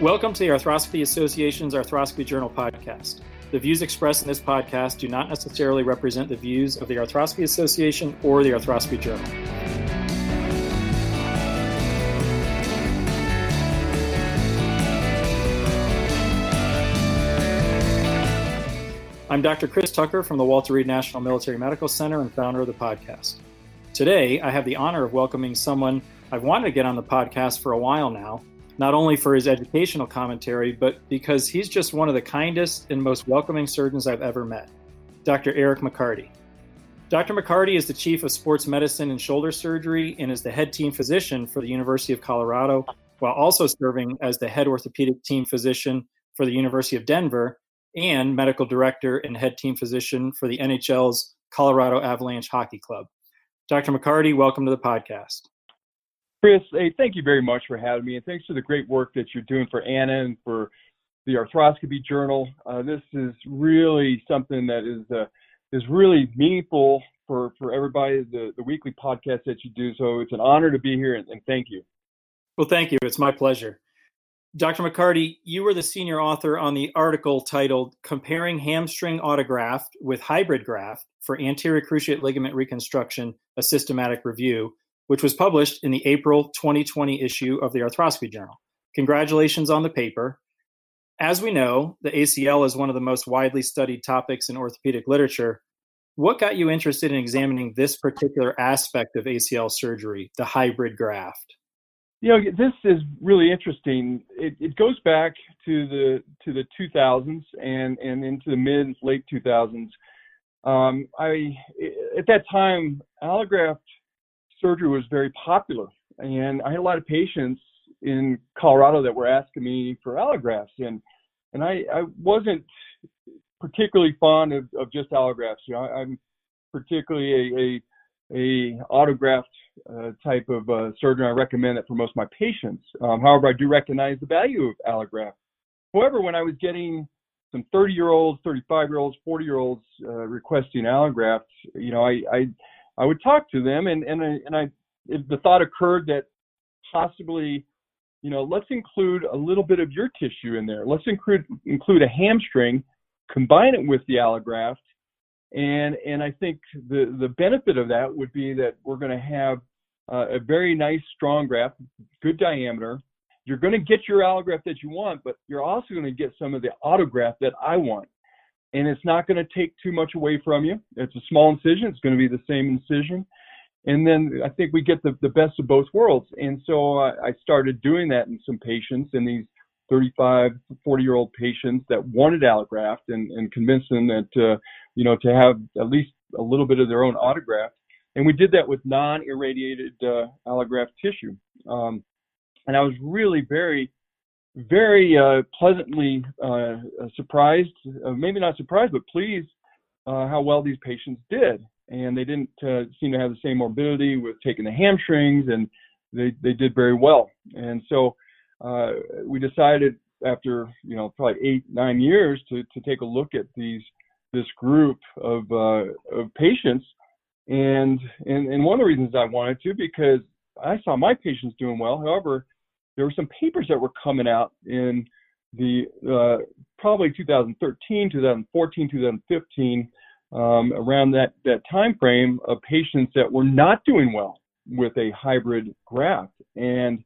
Welcome to the Arthroscopy Association's Arthroscopy Journal podcast. The views expressed in this podcast do not necessarily represent the views of the Arthroscopy Association or the Arthroscopy Journal. I'm Dr. Chris Tucker from the Walter Reed National Military Medical Center and founder of the podcast. Today, I have the honor of welcoming someone I've wanted to get on the podcast for a while now, not only for his educational commentary, but because he's just one of the kindest and most welcoming surgeons I've ever met, Dr. Eric McCarty. Dr. McCarty is the chief of sports medicine and shoulder surgery and is the head team physician for the University of Colorado, while also serving as the head orthopedic team physician for the University of Denver and medical director and head team physician for the NHL's Colorado Avalanche Hockey Club. Dr. McCarty, welcome to the podcast. Chris, hey, thank you very much for having me, and thanks for the great work that you're doing for AANA and for the Arthroscopy Journal. Uh, this is really something that is uh, is really meaningful for for everybody. The the weekly podcast that you do, so it's an honor to be here, and, and thank you. Well, thank you. It's my pleasure. Dr. McCarty, you were the senior author on the article titled Comparing Hamstring Autograft with Hybrid Graft for Anterior Cruciate Ligament Reconstruction, a Systematic Review, which was published in the April 2020 issue of the Arthroscopy Journal. Congratulations on the paper. As we know, the ACL is one of the most widely studied topics in orthopedic literature. What got you interested in examining this particular aspect of ACL surgery, the hybrid graft? You know, this is really interesting. It, it goes back to the to the 2000s and and into the mid late 2000s. Um, I at that time allograft surgery was very popular, and I had a lot of patients in Colorado that were asking me for allografts, and and I, I wasn't particularly fond of, of just allografts. You know, I, am particularly a, a a autograft uh, type of uh, surgeon. I recommend it for most of my patients. Um, however, I do recognize the value of allograft. However, when I was getting some 30 year olds, 35 year olds, 40 year olds uh, requesting allografts, you know, I, I I would talk to them, and and I, and I the thought occurred that possibly, you know, let's include a little bit of your tissue in there. Let's include include a hamstring, combine it with the allograft, and and I think the the benefit of that would be that we're going to have uh, a very nice strong graft, good diameter. You're going to get your allograft that you want, but you're also going to get some of the autograft that I want and it's not going to take too much away from you. It's a small incision. It's going to be the same incision. And then I think we get the, the best of both worlds. And so uh, I started doing that in some patients, in these 35, 40 year old patients that wanted allograft and, and convinced them that, uh, you know, to have at least a little bit of their own autograft. And we did that with non irradiated uh, allograft tissue. Um, and I was really very very uh, pleasantly uh, surprised, uh, maybe not surprised, but pleased uh, how well these patients did. And they didn't uh, seem to have the same morbidity with taking the hamstrings, and they, they did very well. And so uh, we decided after you know probably eight nine years to to take a look at these this group of of patients. And, and and one of the reasons I wanted to because I saw my patients doing well. However, there were some papers that were coming out in the uh, probably 2013, 2014, 2015, um, around that that time frame of patients that were not doing well with a hybrid graft, and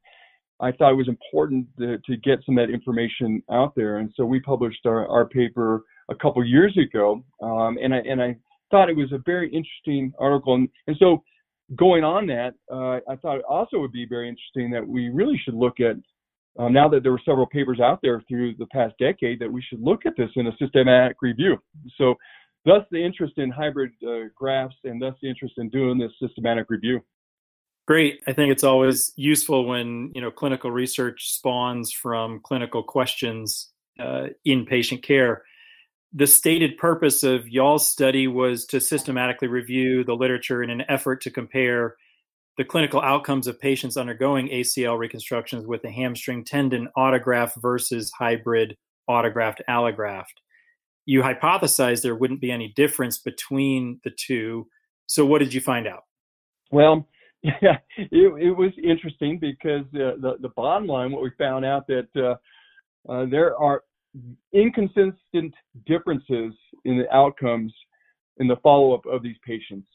I thought it was important to, to get some of that information out there, and so we published our, our paper a couple years ago, um, and I and I thought it was a very interesting article, and, and so going on that, uh, I thought it also would be very interesting that we really should look at uh, now that there were several papers out there through the past decade that we should look at this in a systematic review. So, thus the interest in hybrid uh, grafts and thus the interest in doing this systematic review. Great. I think it's always useful when you know clinical research spawns from clinical questions uh, in patient care the stated purpose of y'all's study was to systematically review the literature in an effort to compare the clinical outcomes of patients undergoing ACL reconstructions with a hamstring tendon autograft versus hybrid autograft allograft. You hypothesized there wouldn't be any difference between the two. So, what did you find out? Well, yeah, it, it was interesting because uh, the the bottom line, what we found out that uh, uh, there are inconsistent differences in the outcomes in the follow-up of these patients.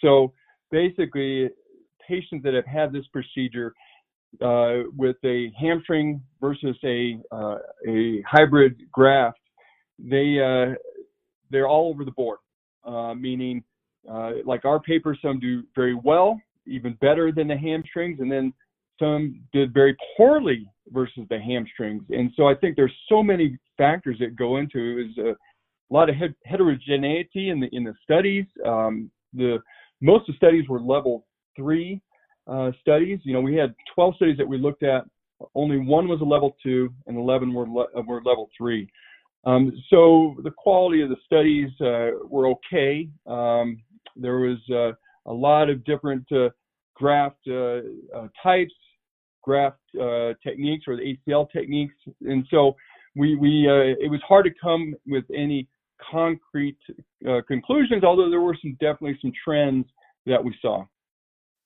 So basically, patients that have had this procedure uh, with a hamstring versus a uh, a hybrid graft, they uh, they're all over the board. Uh, meaning, uh, like our paper, some do very well, even better than the hamstrings, and then some did very poorly versus the hamstrings. And so I think there's so many factors that go into it. Is a lot of heterogeneity in the in the studies. Um, the most of the studies were level three uh, studies. You know, we had 12 studies that we looked at. Only one was a level two, and 11 were le- uh, were level three. Um, so the quality of the studies uh, were okay. Um, there was uh, a lot of different uh, graft uh, types, graft uh, techniques, or the ACL techniques, and so we we uh, it was hard to come with any concrete uh, conclusions. Although there were some definitely some trends that we saw.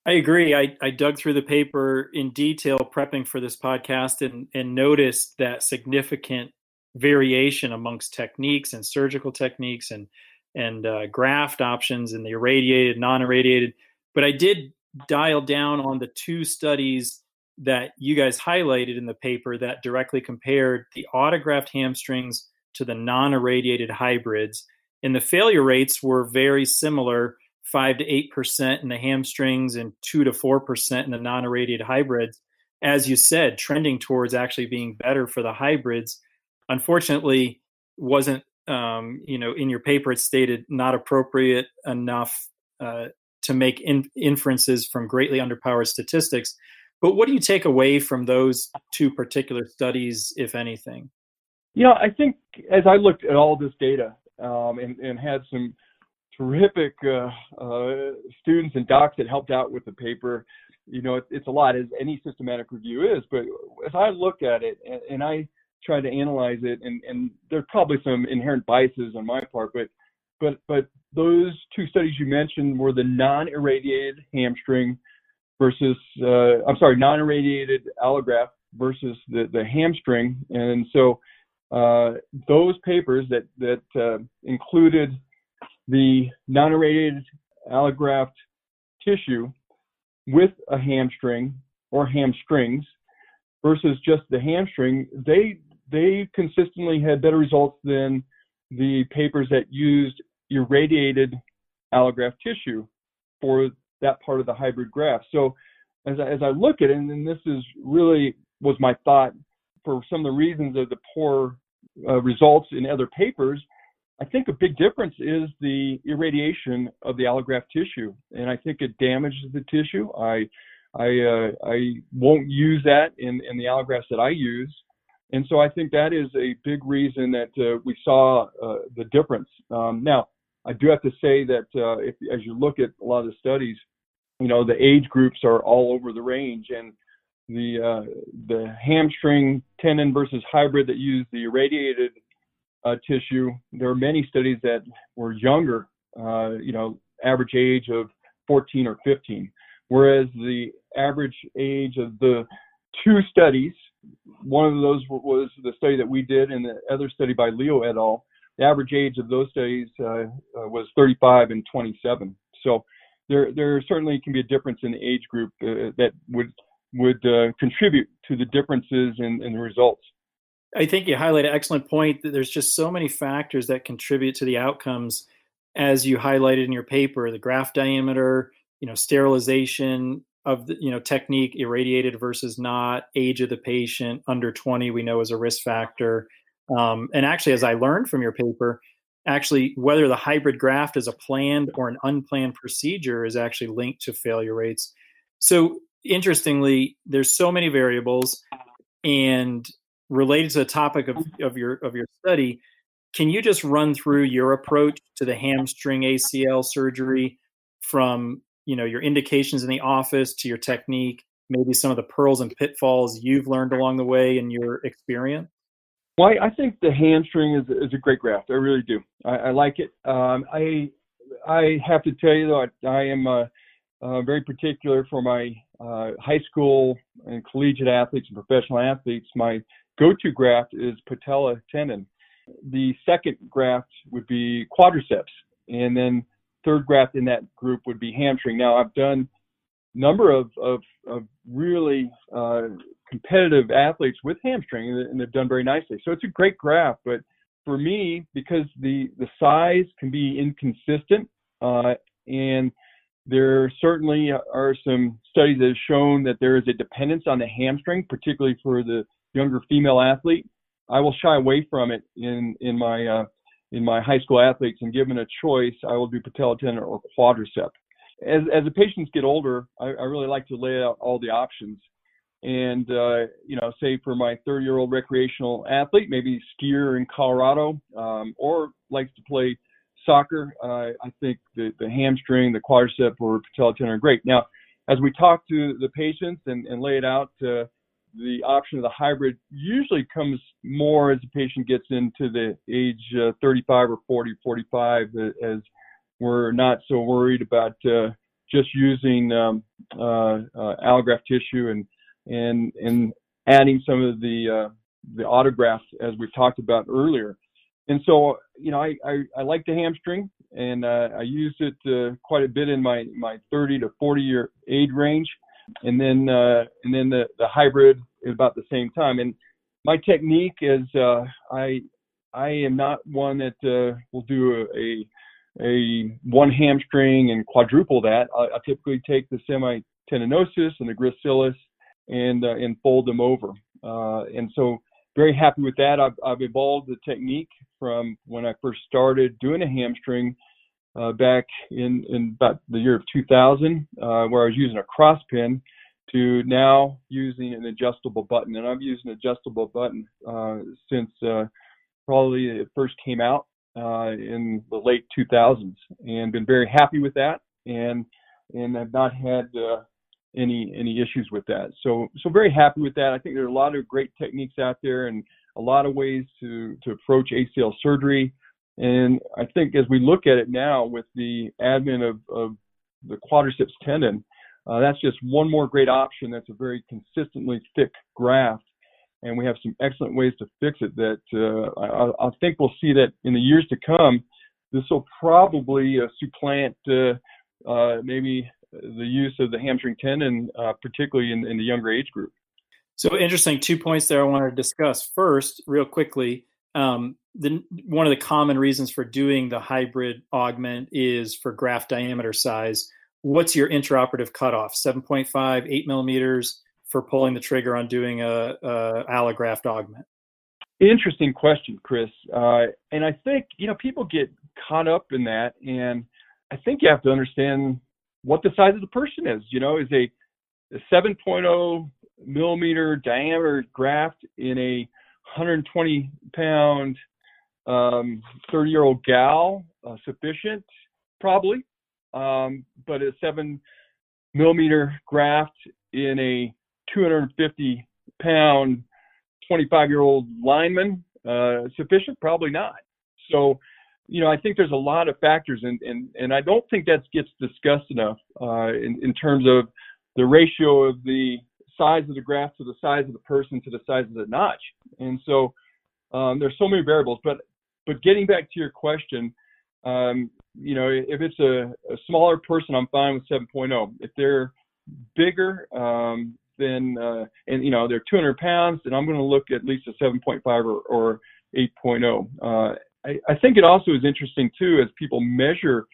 I agree. I, I dug through the paper in detail prepping for this podcast and, and noticed that significant variation amongst techniques and surgical techniques and and uh, graft options and the irradiated, non-irradiated. But I did dial down on the two studies that you guys highlighted in the paper that directly compared the autografted hamstrings to the non-irradiated hybrids, and the failure rates were very similar five to eight percent in the hamstrings and two to four percent in the non-irradiated hybrids. As you said, trending towards actually being better for the hybrids. Unfortunately, wasn't um, you know in your paper it stated not appropriate enough uh, to make in- inferences from greatly underpowered statistics. But what do you take away from those two particular studies, if anything? Know, I think as I looked at all this data um, and, and had some terrific uh, uh, students and docs that helped out with the paper. You know, it, it's a lot, as any systematic review is. But as I look at it and, and I try to analyze it, and, and there's probably some inherent biases on my part, but but but those two studies you mentioned were the non-irradiated hamstring versus uh, I'm sorry, non-irradiated allograft versus the the hamstring, and so uh, those papers that that uh, included the non-irradiated allograft tissue with a hamstring or hamstrings versus just the hamstring, they they consistently had better results than the papers that used irradiated allograft tissue for that part of the hybrid graft. So as I, as I look at it, and this is really was my thought for some of the reasons of the poor uh, results in other papers, I think a big difference is the irradiation of the allograft tissue, and I think it damages the tissue. I I uh, I won't use that in in the allografts that I use, and so I think that is a big reason that uh, we saw uh, the difference. Um, now, I do have to say that uh, if as you look at a lot of the studies, you know the age groups are all over the range, and the uh, the hamstring tendon versus hybrid that use the irradiated uh, tissue. There are many studies that were younger, uh, you know, average age of 14 or 15, whereas the average age of the two studies, one of those was the study that we did, and the other study by Leo et al. The average age of those studies uh, uh was 35 and 27. So there, there certainly can be a difference in the age group uh, that would would uh, contribute to the differences in, in the results. I think you highlight an excellent point that there's just so many factors that contribute to the outcomes as you highlighted in your paper, the graft diameter, you know, sterilization of the, you know, technique, irradiated versus not, age of the patient, under 20 we know is a risk factor. Um, and actually, as I learned from your paper, actually whether the hybrid graft is a planned or an unplanned procedure is actually linked to failure rates. So interestingly, there's so many variables and related to the topic of, of your of your study, can you just run through your approach to the hamstring ACL surgery from you know your indications in the office to your technique, maybe some of the pearls and pitfalls you've learned along the way in your experience? Well, I think the hamstring is, is a great graft. I really do. I, I like it. Um, I I have to tell you though, I, I am uh, uh, very particular for my uh, high school and collegiate athletes and professional athletes. My go-to graft is patella tendon. The second graft would be quadriceps, and then third graft in that group would be hamstring. Now I've done number of, of, of really uh, competitive athletes with hamstring, and they've done very nicely. So it's a great graft, but for me, because the the size can be inconsistent, uh, and there certainly are some studies that have shown that there is a dependence on the hamstring, particularly for the younger female athlete. I will shy away from it in in my uh, in my high school athletes, and given a choice, I will do patella tendon or quadricep. As as the patients get older, I, I really like to lay out all the options. And uh, you know, say for my 30 year old recreational athlete, maybe skier in Colorado, um, or likes to play soccer, uh, I think the, the hamstring, the quadricep, or patella tendon are great. Now, as we talk to the patients and, and lay it out, uh, the option of the hybrid usually comes more as the patient gets into the age uh, 35 or 40, 45, as we're not so worried about uh, just using um, uh, uh, allograft tissue and and and adding some of the uh, the autografts as we've talked about earlier. And so, you know, I, I, I like the hamstring, and uh, I use it uh, quite a bit in my, my 30 to 40 year age range, and then uh, and then the, the hybrid is about the same time. And my technique is uh, I I am not one that uh, will do a, a, one hamstring and quadruple that. I, I typically take the semitendinosus and the gracilis and uh, and fold them over. Uh, and so very happy with that. I've, I've evolved the technique from when I first started doing a hamstring uh, back in, in about the year of 2000, uh, where I was using a cross pin, to now using an adjustable button. And I've used an adjustable button uh, since uh, probably it first came out uh, in the late 2000s, and been very happy with that. And and I've not had uh, any any issues with that. So so very happy with that. I think there are a lot of great techniques out there and a lot of ways to to approach ACL surgery. And I think as we look at it now with the advent of, of the quadriceps tendon, uh, that's just one more great option. That's a very consistently thick graft, and we have some excellent ways to fix it. That uh, I, I, think we'll see that in the years to come. This will probably uh, supplant uh, uh, maybe the use of the hamstring tendon, uh, particularly in, in the younger age group. So interesting. Two points there I want to discuss. First, real quickly, um, the, one of the common reasons for doing the hybrid augment is for graft diameter size. What's your intraoperative cutoff? 7.5, 8 millimeters for pulling the trigger on doing a, a allograft augment? Interesting question, Chris. Uh, and I think, you know, people get caught up in that. And I think you have to understand what the size of the person is. You know, is a, a 7.0 millimeter diameter graft in a 120 pound um, 30 year old gal uh, sufficient? Probably. Um, but a 7 millimeter graft in a 250 pound 25 year old lineman uh, sufficient? Probably not. So you know, I think there's a lot of factors, and and and I don't think that gets discussed enough uh, in in terms of the ratio of the size of the graft to the size of the person to the size of the notch. And so um, there's so many variables. But but getting back to your question, um, you know, if it's a, a, smaller person, I'm fine with 7.0. If they're bigger, um, then uh, and you know they're 200 pounds, then I'm going to look at least a 7.5 or, or 8.0. Uh, I, I think it also is interesting too as people measure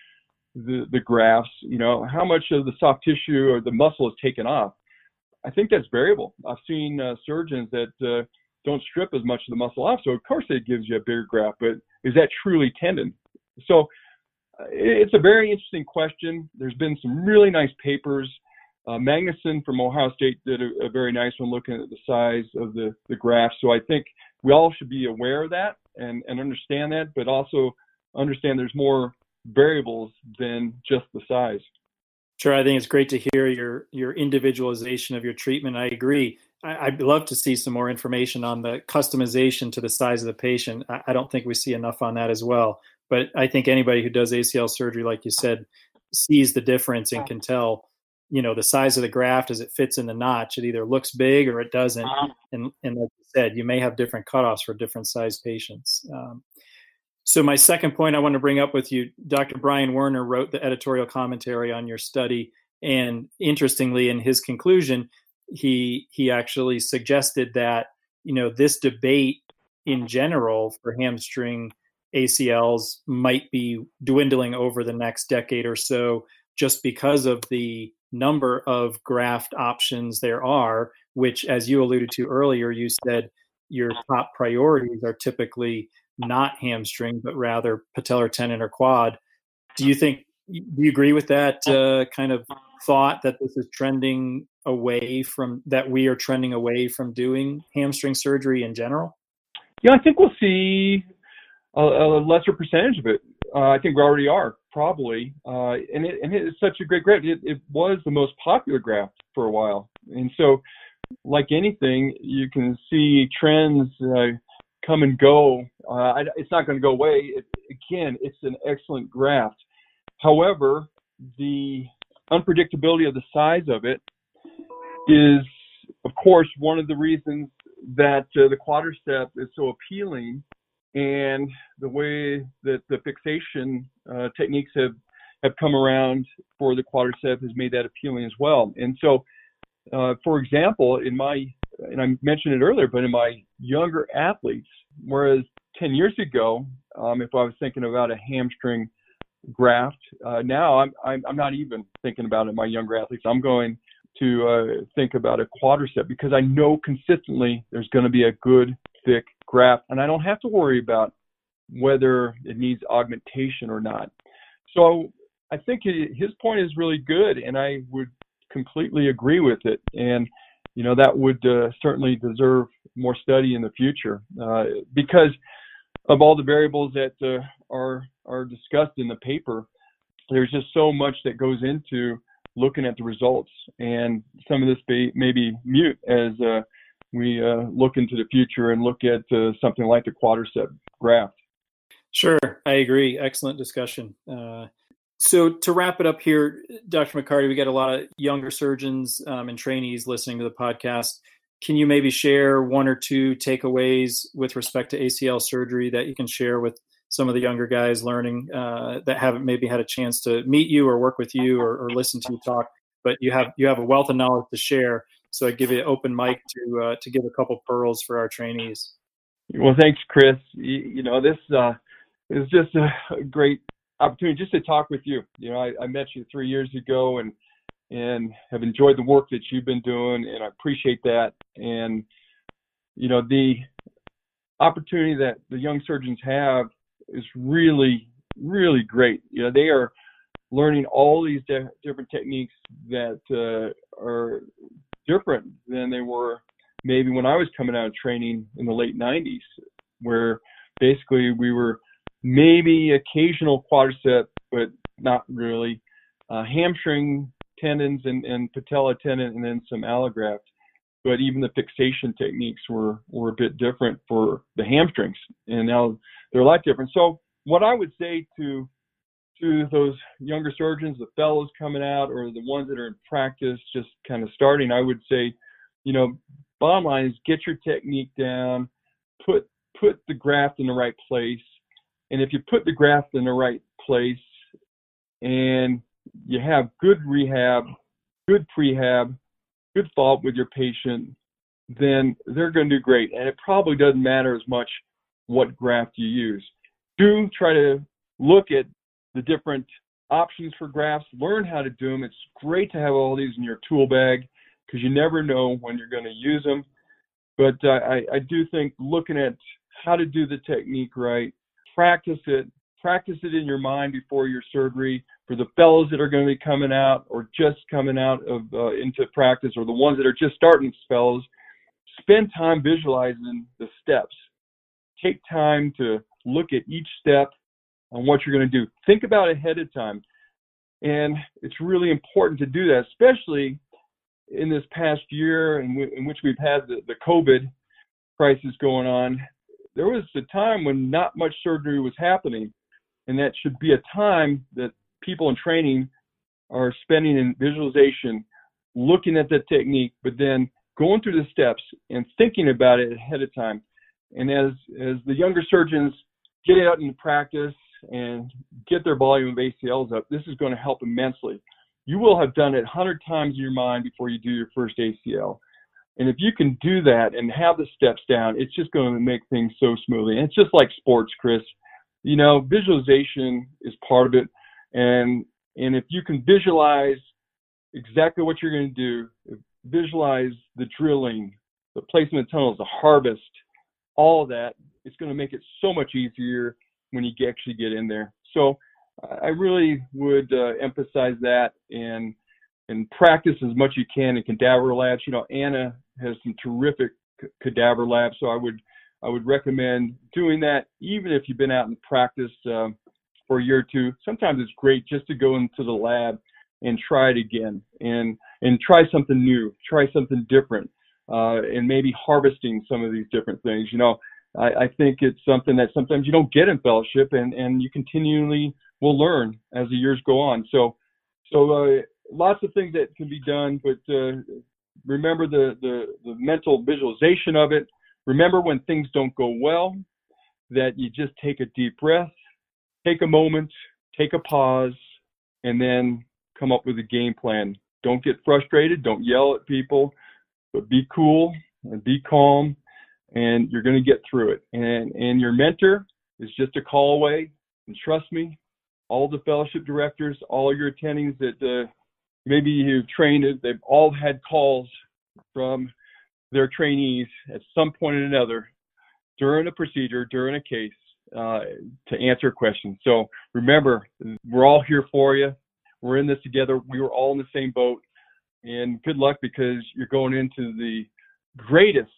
the, the grafts, you know, how much of the soft tissue or the muscle is taken off. I think that's variable. I've seen uh, surgeons that uh, don't strip as much of the muscle off, so of course it gives you a bigger graft, but is that truly tendon? So uh, it's a very interesting question. There's been some really nice papers. Uh, Magnussen from Ohio State did a, a, very nice one looking at the size of the, the graft. So I think we all should be aware of that and, and understand that, but also understand there's more variables than just the size. Sure, I think it's great to hear your your individualization of your treatment. I agree. I, would love to see some more information on the customization to the size of the patient. I, I don't think we see enough on that as well. But I think anybody who does ACL surgery, like you said, sees the difference and can tell you know the size of the graft as it fits in the notch. It either looks big or it doesn't. Uh-huh. And and like you said, you may have different cutoffs for different size patients. Um, so my second point I want to bring up with you, Dr. Brian Werner wrote the editorial commentary on your study, and interestingly, in his conclusion, he he actually suggested that you know this debate in general for hamstring ACLs might be dwindling over the next decade or so just because of the number of graft options there are, which, as you alluded to earlier, you said your top priorities are typically not hamstring, but rather patellar tendon or quad. Do you think, do you agree with that uh, kind of thought that this is trending away from, that we are trending away from doing hamstring surgery in general? Yeah, I think we'll see a, a lesser percentage of it. Uh, I think we already are probably, uh, and, it, and it's such a great graft. It, it was the most popular graft for a while, and so like anything, you can see trends uh, come and go. Uh, it's not going to go away. It, again, it's an excellent graft. However, the unpredictability of the size of it is, of course, one of the reasons that uh, the quadricep is so appealing and the way that the fixation uh, techniques have have come around for the quadricep has made that appealing as well. And so, uh, for example, in my and I mentioned it earlier, but in my younger athletes, whereas 10 years ago, um, if I was thinking about a hamstring graft, uh, now I'm, I'm, I'm not even thinking about it. My younger athletes, I'm going to uh, think about a quadricep because I know consistently there's going to be a good thick graft, and I don't have to worry about whether it needs augmentation or not. So I think his point is really good, and I would completely agree with it. And you know that would uh, certainly deserve more study in the future uh, because of all the variables that uh, are are discussed in the paper. There's just so much that goes into looking at the results, and some of this may, may be mute as uh, we uh, look into the future and look at uh, something like the quadricep graft. Sure, I agree. Excellent discussion. Uh, so to wrap it up here, Dr. McCarty, we got a lot of younger surgeons um, and trainees listening to the podcast. Can you maybe share one or two takeaways with respect to ACL surgery that you can share with some of the younger guys learning uh, that haven't maybe had a chance to meet you or work with you or, or listen to you talk, but you have you have a wealth of knowledge to share so I give you open mic to uh, to give a couple pearls for our trainees. Well, thanks, Chris. You, you know this uh, is just a great opportunity just to talk with you. You know, I, I met you three years ago and and have enjoyed the work that you've been doing, and I appreciate that. And you know, the opportunity that the young surgeons have is really, really great. You know, they are learning all these de- different techniques that uh, are different than they were maybe when I was coming out of training in the late 90s, where basically we were maybe occasional quadricep, but not really. Uh, hamstring tendons and, and patella tendon, and then some allograft. But even the fixation techniques were, were a bit different for the hamstrings, and now they're a lot different. So, what I would say to to those younger surgeons, the fellows coming out, or the ones that are in practice, just kind of starting, I would say, you know, bottom line is get your technique down, put put the graft in the right place, and if you put the graft in the right place, and you have good rehab, good prehab, good follow with your patient, then they're going to do great. And it probably doesn't matter as much what graft you use. Do try to look at the different options for grafts, learn how to do them. It's great to have all these in your tool bag because you never know when you're going to use them. But uh, I, I do think looking at how to do the technique right, practice it, practice it in your mind before your surgery. For the fellows that are going to be coming out or just coming out of uh, into practice, or the ones that are just starting fellows, spend time visualizing the steps. Take time to look at each step on what you're going to do. Think about it ahead of time. And it's really important to do that, especially in this past year in, w- in which we've had the, the COVID crisis going on. There was a time when not much surgery was happening, and that should be a time that people in training are spending in visualization, looking at the technique, but then going through the steps and thinking about it ahead of time. And as as the younger surgeons get out into practice and get their volume of ACLs up, this is going to help immensely. You will have done it 100 times in your mind before you do your first ACL. And if you can do that and have the steps down, it's just going to make things so smoothly. And it's just like sports, Chris. You know, visualization is part of it. And and if you can visualize exactly what you're going to do, visualize the drilling, the placement of tunnels, the harvest, all of that, it's going to make it so much easier when you actually get in there. So I really would uh, emphasize that and and practice as much as you can in cadaver labs. You know, AANA has some terrific cadaver labs, so I would I would recommend doing that even if you've been out in practice uh, for a year or two. Sometimes it's great just to go into the lab and try it again and and try something new, try something different, uh, and maybe harvesting some of these different things. You know, I, I think it's something that sometimes you don't get in fellowship, and and you continually will learn as the years go on. So so uh, lots of things that can be done, but uh, remember the, the the mental visualization of it. Remember when things don't go well, that you just take a deep breath, take a moment, take a pause, and then come up with a game plan. Don't get frustrated. Don't yell at people, but be cool and be calm, and you're going to get through it. And and your mentor is just a call away. And trust me, all the fellowship directors, all your attendings that uh, maybe you've trained, they've all had calls from their trainees at some point or another during a procedure, during a case, uh, to answer questions. So remember, we're all here for you. We're in this together. We were all in the same boat. And good luck because you're going into the greatest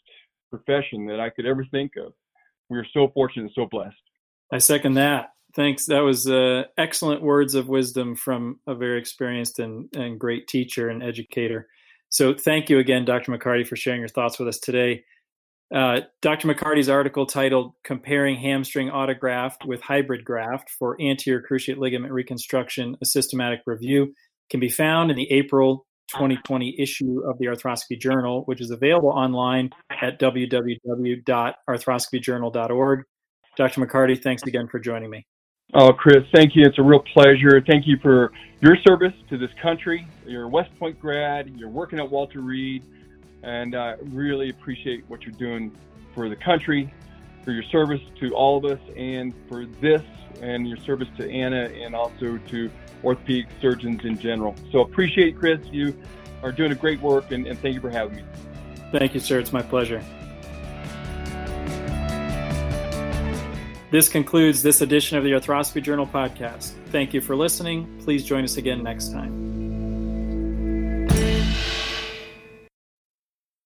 profession that I could ever think of. We are so fortunate and so blessed. I second that. Thanks. That was uh, excellent words of wisdom from a very experienced and, and great teacher and educator. So, thank you again, Dr. McCarty, for sharing your thoughts with us today. Uh, Dr. McCarty's article titled Comparing Hamstring Autograft with Hybrid Graft for Anterior Cruciate Ligament Reconstruction, a Systematic Review, can be found in the April Uh-huh. 2020 issue of the Arthroscopy Journal, which is available online at www.arthroscopyjournal.org. Dr. McCarty, thanks again for joining me. Oh, Chris, thank you. It's a real pleasure. Thank you for your service to this country. You're a West Point grad. You're working at Walter Reed, and I really appreciate what you're doing for the country, for your service to all of us, and for this, and your service to AANA, and also to orthopedic surgeons in general. So appreciate, Chris. You are doing a great work, and, and thank you for having me. Thank you, sir. It's my pleasure. This concludes this edition of the Arthroscopy Journal podcast. Thank you for listening. Please join us again next time.